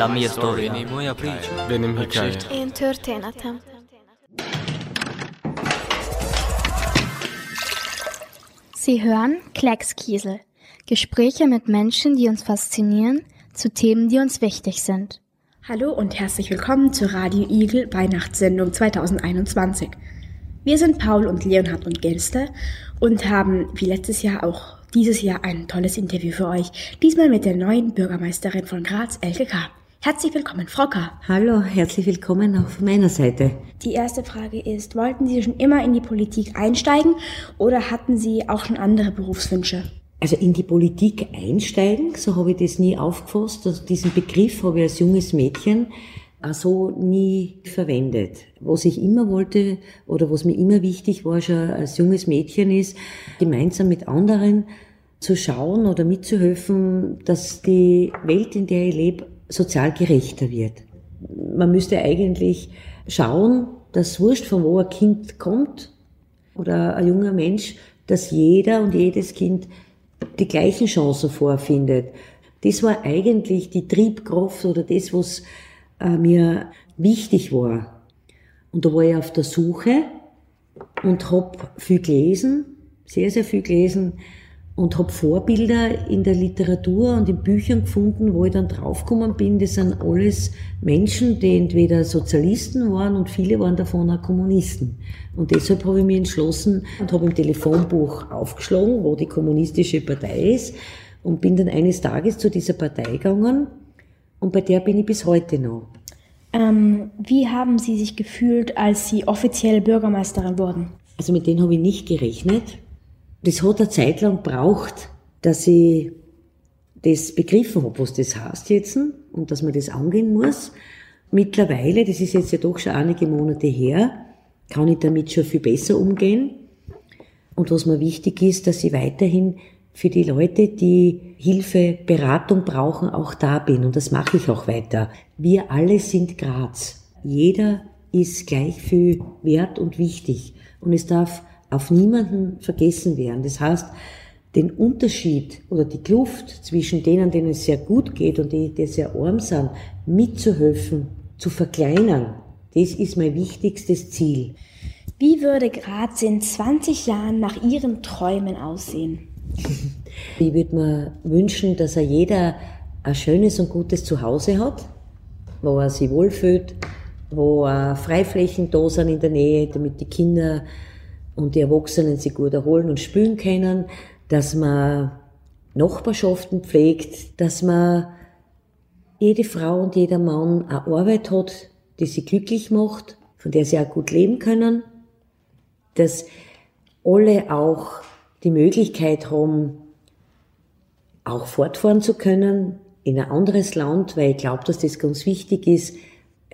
La mia storia. Veni moja priča. Benim hikaye. Entertainment. Sie hören Kleckskiesel. Gespräche mit Menschen, die uns faszinieren, zu Themen, die uns wichtig sind. Hallo und herzlich willkommen zur Radio Igel Weihnachtssendung 2021. Wir sind Paul und Leonhard und Gelste und haben wie letztes Jahr auch dieses Jahr ein tolles Interview für euch. Diesmal mit der neuen Bürgermeisterin von Graz, Elke K. Herzlich willkommen, Frau K. Hallo, herzlich willkommen auch von meiner Seite. Die erste Frage ist, wollten Sie schon immer in die Politik einsteigen oder hatten Sie auch schon andere Berufswünsche? Also in die Politik einsteigen, so habe ich das nie aufgefasst. Also diesen Begriff habe ich als junges Mädchen auch so nie verwendet. Was ich immer wollte oder was mir immer wichtig war schon als junges Mädchen ist, gemeinsam mit anderen zu schauen oder mitzuhelfen, dass die Welt, in der ich lebe, sozial gerechter wird. Man müsste eigentlich schauen, dass wurscht von wo ein Kind kommt oder ein junger Mensch, dass jeder und jedes Kind die gleichen Chancen vorfindet. Das war eigentlich die Triebkraft oder das, was äh, mir wichtig war. Und da war ich auf der Suche und habe viel gelesen, sehr, sehr viel gelesen und habe Vorbilder in der Literatur und in Büchern gefunden, wo ich dann draufgekommen bin, das sind alles Menschen, die entweder Sozialisten waren und viele waren davon auch Kommunisten. Und deshalb habe ich mich entschlossen und habe im Telefonbuch aufgeschlagen, wo die kommunistische Partei ist und bin dann eines Tages zu dieser Partei gegangen und bei der bin ich bis heute noch. Ähm, wie haben Sie sich gefühlt, als Sie offiziell Bürgermeisterin wurden? Also mit denen habe ich nicht gerechnet. Das hat eine Zeit lang gebraucht, dass ich das begriffen habe, was das heißt jetzt und dass man das angehen muss. Mittlerweile, das ist jetzt ja doch schon einige Monate her, kann ich damit schon viel besser umgehen. Und was mir wichtig ist, dass ich weiterhin für die Leute, die Hilfe, Beratung brauchen, auch da bin. Und das mache ich auch weiter. Wir alle sind Graz. Jeder ist gleich viel wert und wichtig. Und es darf auf niemanden vergessen werden. Das heißt, den Unterschied oder die Kluft zwischen denen, denen es sehr gut geht und die, die sehr arm sind, mitzuhelfen, zu verkleinern, das ist mein wichtigstes Ziel. Wie würde Graz in 20 Jahren nach Ihren Träumen aussehen? Ich würde mir wünschen, dass er jeder ein schönes und gutes Zuhause hat, wo er sich wohlfühlt, wo Freiflächen da sind in der Nähe, damit die Kinder und die Erwachsenen sich gut erholen und spülen können, dass man Nachbarschaften pflegt, dass man jede Frau und jeder Mann eine Arbeit hat, die sie glücklich macht, von der sie auch gut leben können, dass alle auch die Möglichkeit haben, auch fortfahren zu können in ein anderes Land, weil ich glaube, dass das ganz wichtig ist.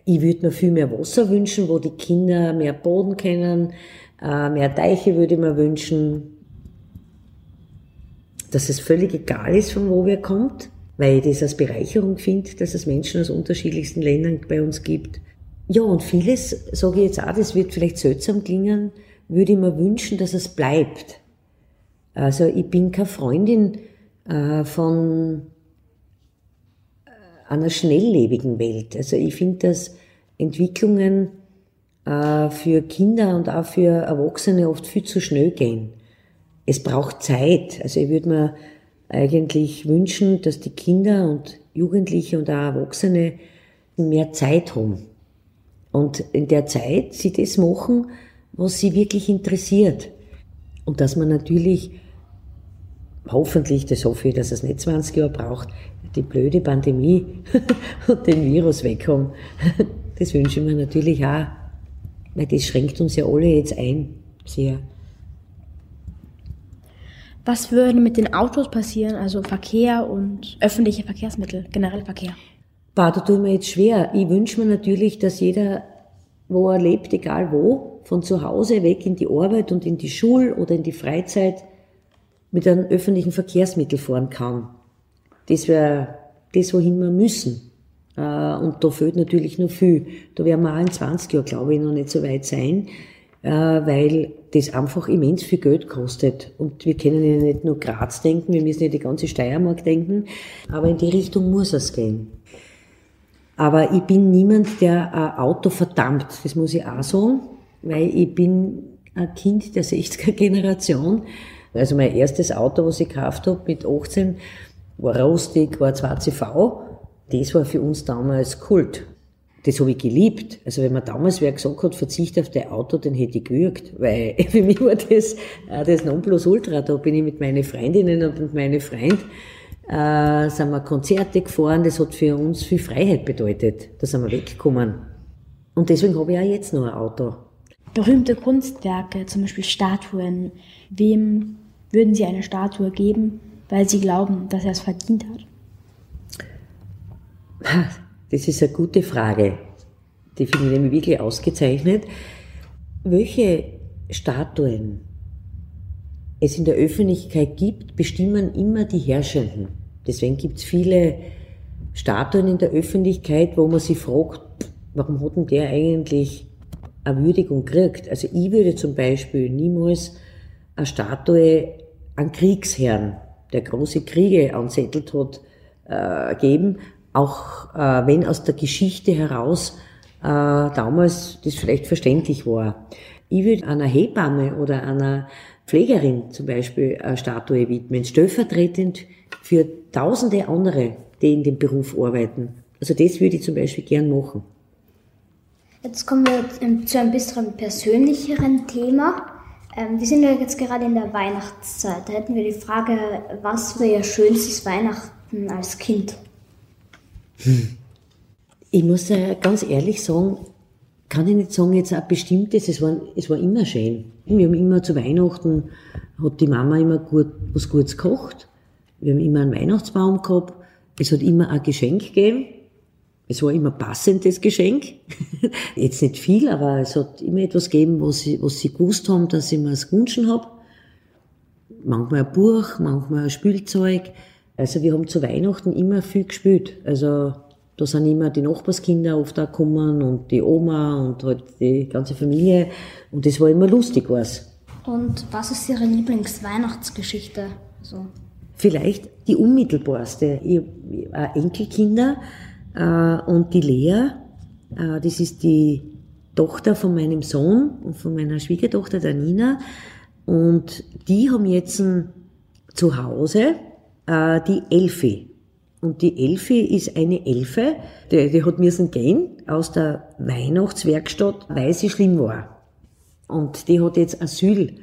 Ich würde mir viel mehr Wasser wünschen, wo die Kinder mehr Boden kennen, mehr Teiche würde ich mir wünschen, dass es völlig egal ist, von wo wer kommt, weil ich das als Bereicherung finde, dass es Menschen aus unterschiedlichsten Ländern bei uns gibt. Ja, und vieles, sage ich jetzt auch, das wird vielleicht seltsam klingen, würde ich mir wünschen, dass es bleibt. Also ich bin keine Freundin äh, von äh, einer schnelllebigen Welt. Also ich finde, dass Entwicklungen äh, für Kinder und auch für Erwachsene oft viel zu schnell gehen. Es braucht Zeit. Also ich würde mir eigentlich wünschen, dass die Kinder und Jugendliche und auch Erwachsene mehr Zeit haben. Und in der Zeit sie das machen, was sie wirklich interessiert. Und dass man natürlich hoffentlich, das hoffe ich, dass es nicht 20 Jahre braucht, die blöde Pandemie und den Virus wegkommen. Das wünsche ich mir natürlich auch, weil das schränkt uns ja alle jetzt ein, sehr. Was würde mit den Autos passieren, also Verkehr und öffentliche Verkehrsmittel, generell Verkehr? Bah, da ich mir jetzt schwer. Ich wünsche mir natürlich, dass jeder, wo er lebt, egal wo, von zu Hause weg in die Arbeit und in die Schule oder in die Freizeit, mit einem öffentlichen Verkehrsmittel fahren kann. Das wäre das, wohin wir müssen. Äh, und da fehlt natürlich noch viel. Da werden wir auch in 20 Jahren, glaube ich, noch nicht so weit sein, äh, weil das einfach immens viel Geld kostet. Und wir können ja nicht nur Graz denken, wir müssen ja die ganze Steiermark denken, aber in die Richtung muss es gehen. Aber ich bin niemand, der ein Auto verdammt. Das muss ich auch sagen, weil ich bin ein Kind der 60er Generation. Also mein erstes Auto, was ich gekauft habe mit 18, war rostig, war 2CV. Das war für uns damals Kult. Das habe ich geliebt. Also wenn man damals wer gesagt hat, verzicht auf dein Auto, dann hätte ich gewürgt. Weil für mich war das äh, das Nonplusultra. Da bin ich mit meinen Freundinnen und mit meinen Freunden äh, sind wir Konzerte gefahren. Das hat für uns viel Freiheit bedeutet. Da sind wir weggekommen. Und deswegen habe ich auch jetzt noch ein Auto. Berühmte Kunstwerke, zum Beispiel Statuen. Wem würden Sie eine Statue geben, weil Sie glauben, dass er es verdient hat? Das ist eine gute Frage. Die finde ich nämlich wirklich ausgezeichnet. Welche Statuen es in der Öffentlichkeit gibt, bestimmen immer die Herrschenden. Deswegen gibt es viele Statuen in der Öffentlichkeit, wo man sich fragt, warum hat denn der eigentlich eine Würdigung gekriegt? Also ich würde zum Beispiel niemals eine Statue an Kriegsherrn, der große Kriege anzettelt hat, äh, geben, auch äh, wenn aus der Geschichte heraus äh, damals das vielleicht verständlich war. Ich würde einer Hebamme oder einer Pflegerin zum Beispiel eine Statue widmen, stellvertretend für tausende andere, die in dem Beruf arbeiten. Also das würde ich zum Beispiel gern machen. Jetzt kommen wir zu ein bisschen persönlicheren Thema. Ähm, wir sind ja jetzt gerade in der Weihnachtszeit. Da hätten wir die Frage, was war Ihr schönstes Weihnachten als Kind? Ich muss ganz ehrlich sagen, kann ich nicht sagen, jetzt ein bestimmtes, es war, es war immer schön. Wir haben immer zu Weihnachten, hat die Mama immer gut, was Gutes gekocht. Wir haben immer einen Weihnachtsbaum gehabt. Es hat immer ein Geschenk gegeben. Es war immer passendes Geschenk. Jetzt nicht viel, aber es hat immer etwas gegeben, was sie, was sie gewusst haben, dass ich mir es gewünscht habe. Manchmal ein Buch, manchmal ein Spielzeug. Also wir haben zu Weihnachten immer viel gespielt. Also da sind immer die Nachbarskinder oft auch gekommen und die Oma und halt die ganze Familie. Und das war immer lustig, was. Und was ist Ihre Lieblingsweihnachtsgeschichte? So. Vielleicht die unmittelbarste. Ich habe Enkelkinder äh, und die Lea, äh, das ist die Tochter von meinem Sohn und von meiner Schwiegertochter, der Nina. Und die haben jetzt zu Hause äh, die Elfi. Und die Elfi ist eine Elfe, die, die hat müssen gehen aus der Weihnachtswerkstatt, weil sie schlimm war. Und die hat jetzt Asyl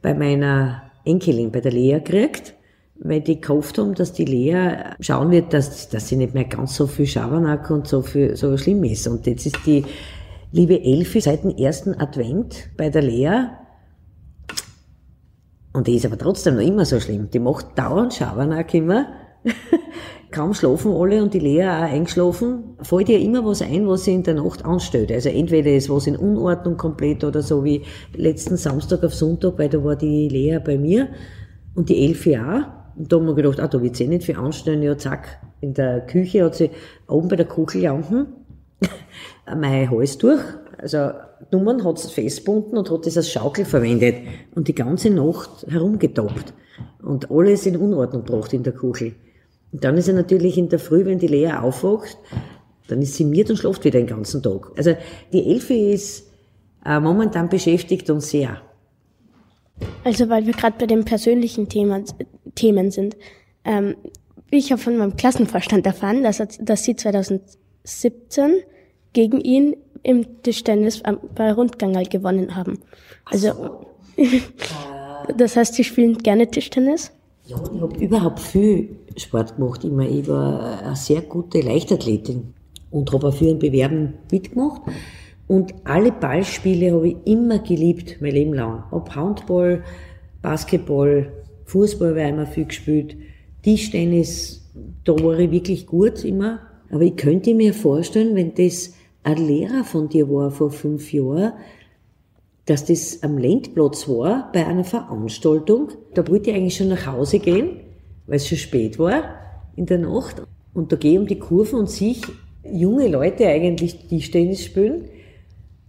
bei meiner Enkelin, bei der Lea gekriegt, weil die gehofft haben, dass die Lea schauen wird, dass, dass sie nicht mehr ganz so viel Schabernack und so viel, so schlimm ist. Und jetzt ist die liebe Elfi seit dem ersten Advent bei der Lea und die ist aber trotzdem noch immer so schlimm. Die macht dauernd Schabernack immer. kaum schlafen alle und die Lea auch eingeschlafen, fällt ihr immer was ein, was sie in der Nacht anstellt. Also entweder ist was in Unordnung komplett oder so wie letzten Samstag auf Sonntag, weil da war die Lea bei mir und die Elfi auch. Und da haben wir gedacht, ah, da wird sie eh nicht viel anstellen. Ja, zack, in der Küche hat sie oben bei der Kugellampen mein Hals durch. Also Nummern hat sie festbunden und hat das als Schaukel verwendet und die ganze Nacht herumgetoppt und alles in Unordnung gebracht in der Kuchel. Und dann ist er natürlich in der Früh, wenn die Lea aufwacht, dann ist sie miert und schläft wieder den ganzen Tag. Also die Elfi ist äh, momentan beschäftigt und sehr. Also weil wir gerade bei den persönlichen Thema, Themen sind. Ähm, ich habe von meinem Klassenvorstand erfahren, dass, dass sie 2017 gegen ihn im Tischtennis bei Rundgangal gewonnen haben. Also, so. das heißt, sie spielen gerne Tischtennis? Ja, ich habe überhaupt viel Sport gemacht. Immer. Ich war eine sehr gute Leichtathletin und habe auch für ein Bewerben mitgemacht. Und alle Ballspiele habe ich immer geliebt, mein Leben lang. Ob Handball, Basketball, Fußball ich immer viel gespielt. Tischtennis, da war ich wirklich gut immer. Aber ich könnte mir vorstellen, wenn das ein Lehrer von dir war vor fünf Jahren, dass das am Lendplatz war bei einer Veranstaltung. Da wollte ich eigentlich schon nach Hause gehen, weil es schon spät war in der Nacht. Und da gehe ich um die Kurve und sehe junge Leute eigentlich Tischtennis spielen.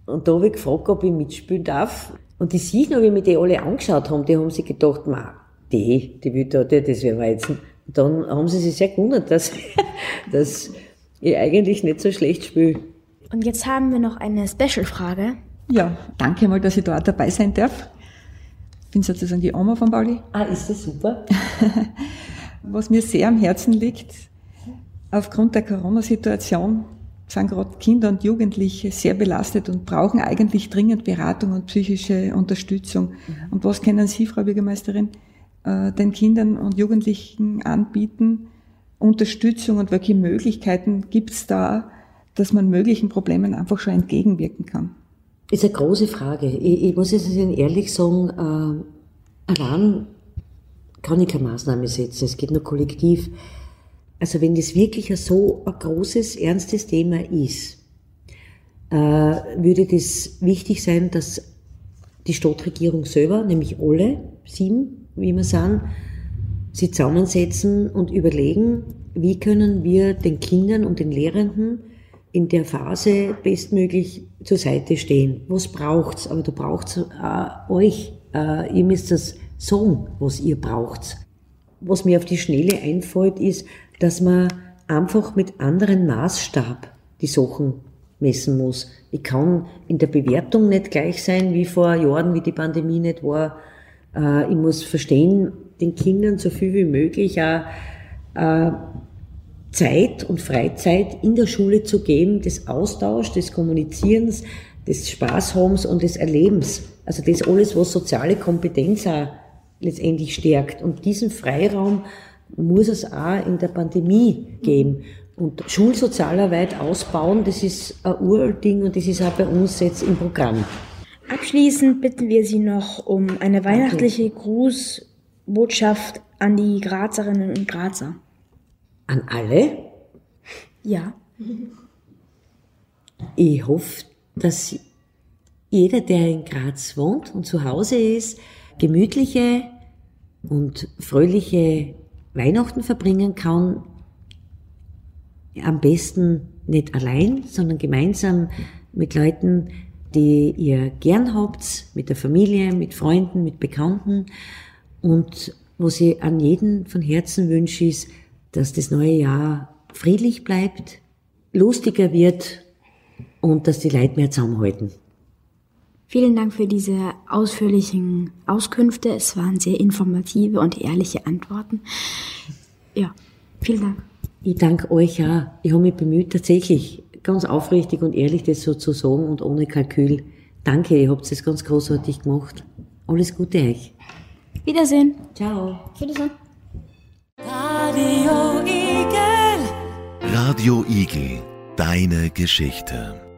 Und da habe ich gefragt, ob ich mitspielen darf. Und die sich noch, wie mir die alle angeschaut haben, die haben sich gedacht, ma, die, die will da, das werden wir jetzt. Und dann haben sie sich sehr gewundert, dass, dass ich eigentlich nicht so schlecht spiele. Und jetzt haben wir noch eine Special-Frage. Ja, danke mal, dass ich da auch dabei sein darf. Ich bin sozusagen die Oma von Pauli. Ah, ist das super? Was mir sehr am Herzen liegt, aufgrund der Corona-Situation sind gerade Kinder und Jugendliche sehr belastet und brauchen eigentlich dringend Beratung und psychische Unterstützung. Mhm. Und was können Sie, Frau Bürgermeisterin, äh, den Kindern und Jugendlichen anbieten? Unterstützung und welche Möglichkeiten gibt es da, dass man möglichen Problemen einfach schon entgegenwirken kann? Ist eine große Frage. Ich, ich muss jetzt ehrlich sagen, äh, allein kann ich keine Maßnahme setzen. Es geht nur kollektiv. Also wenn das wirklich so ein großes, ernstes Thema ist, äh, würde das wichtig sein, dass die Stadtregierung selber, nämlich alle sieben, wie wir sagen, sie zusammensetzen und überlegen, wie können wir den Kindern und den Lehrenden in der Phase bestmöglich zur Seite stehen. Was braucht's? Aber da braucht's äh, euch. Äh, ihr müsst das sagen, was ihr braucht. Was mir auf die Schnelle einfällt, ist, dass man einfach mit anderen Maßstab die Sachen messen muss. Ich kann in der Bewertung nicht gleich sein wie vor Jahren, wie die Pandemie nicht war. Äh, ich muss verstehen, den Kindern so viel wie möglich auch äh, Zeit und Freizeit in der Schule zu geben, des Austauschs, des Kommunizierens, des Spaßhabens und des Erlebens. Also das alles, was soziale Kompetenz auch letztendlich stärkt. Und diesen Freiraum muss es auch in der Pandemie geben. Und Schulsozialarbeit ausbauen, das ist ein Urding und das ist auch bei uns jetzt im Programm. Abschließend bitten wir Sie noch um eine weihnachtliche Grußbotschaft an die Grazerinnen und Grazer. An alle? Ja. Ich hoffe, dass jeder, der in Graz wohnt und zu Hause ist, gemütliche und fröhliche Weihnachten verbringen kann. Am besten nicht allein, sondern gemeinsam mit Leuten, die ihr gern habt, mit der Familie, mit Freunden, mit Bekannten. Und was ich an jeden von Herzen wünsche, ist, dass das neue Jahr friedlich bleibt, lustiger wird und dass die Leute mehr zusammenhalten. Vielen Dank für diese ausführlichen Auskünfte. Es waren sehr informative und ehrliche Antworten. Ja, vielen Dank. Ich danke euch auch. Ich habe mich bemüht, tatsächlich ganz aufrichtig und ehrlich das so zu sagen und ohne Kalkül. Danke, ihr habt es ganz großartig gemacht. Alles Gute euch. Wiedersehen. Ciao. Wiedersehen. Radio Igel. Radio Igel, deine Geschichte.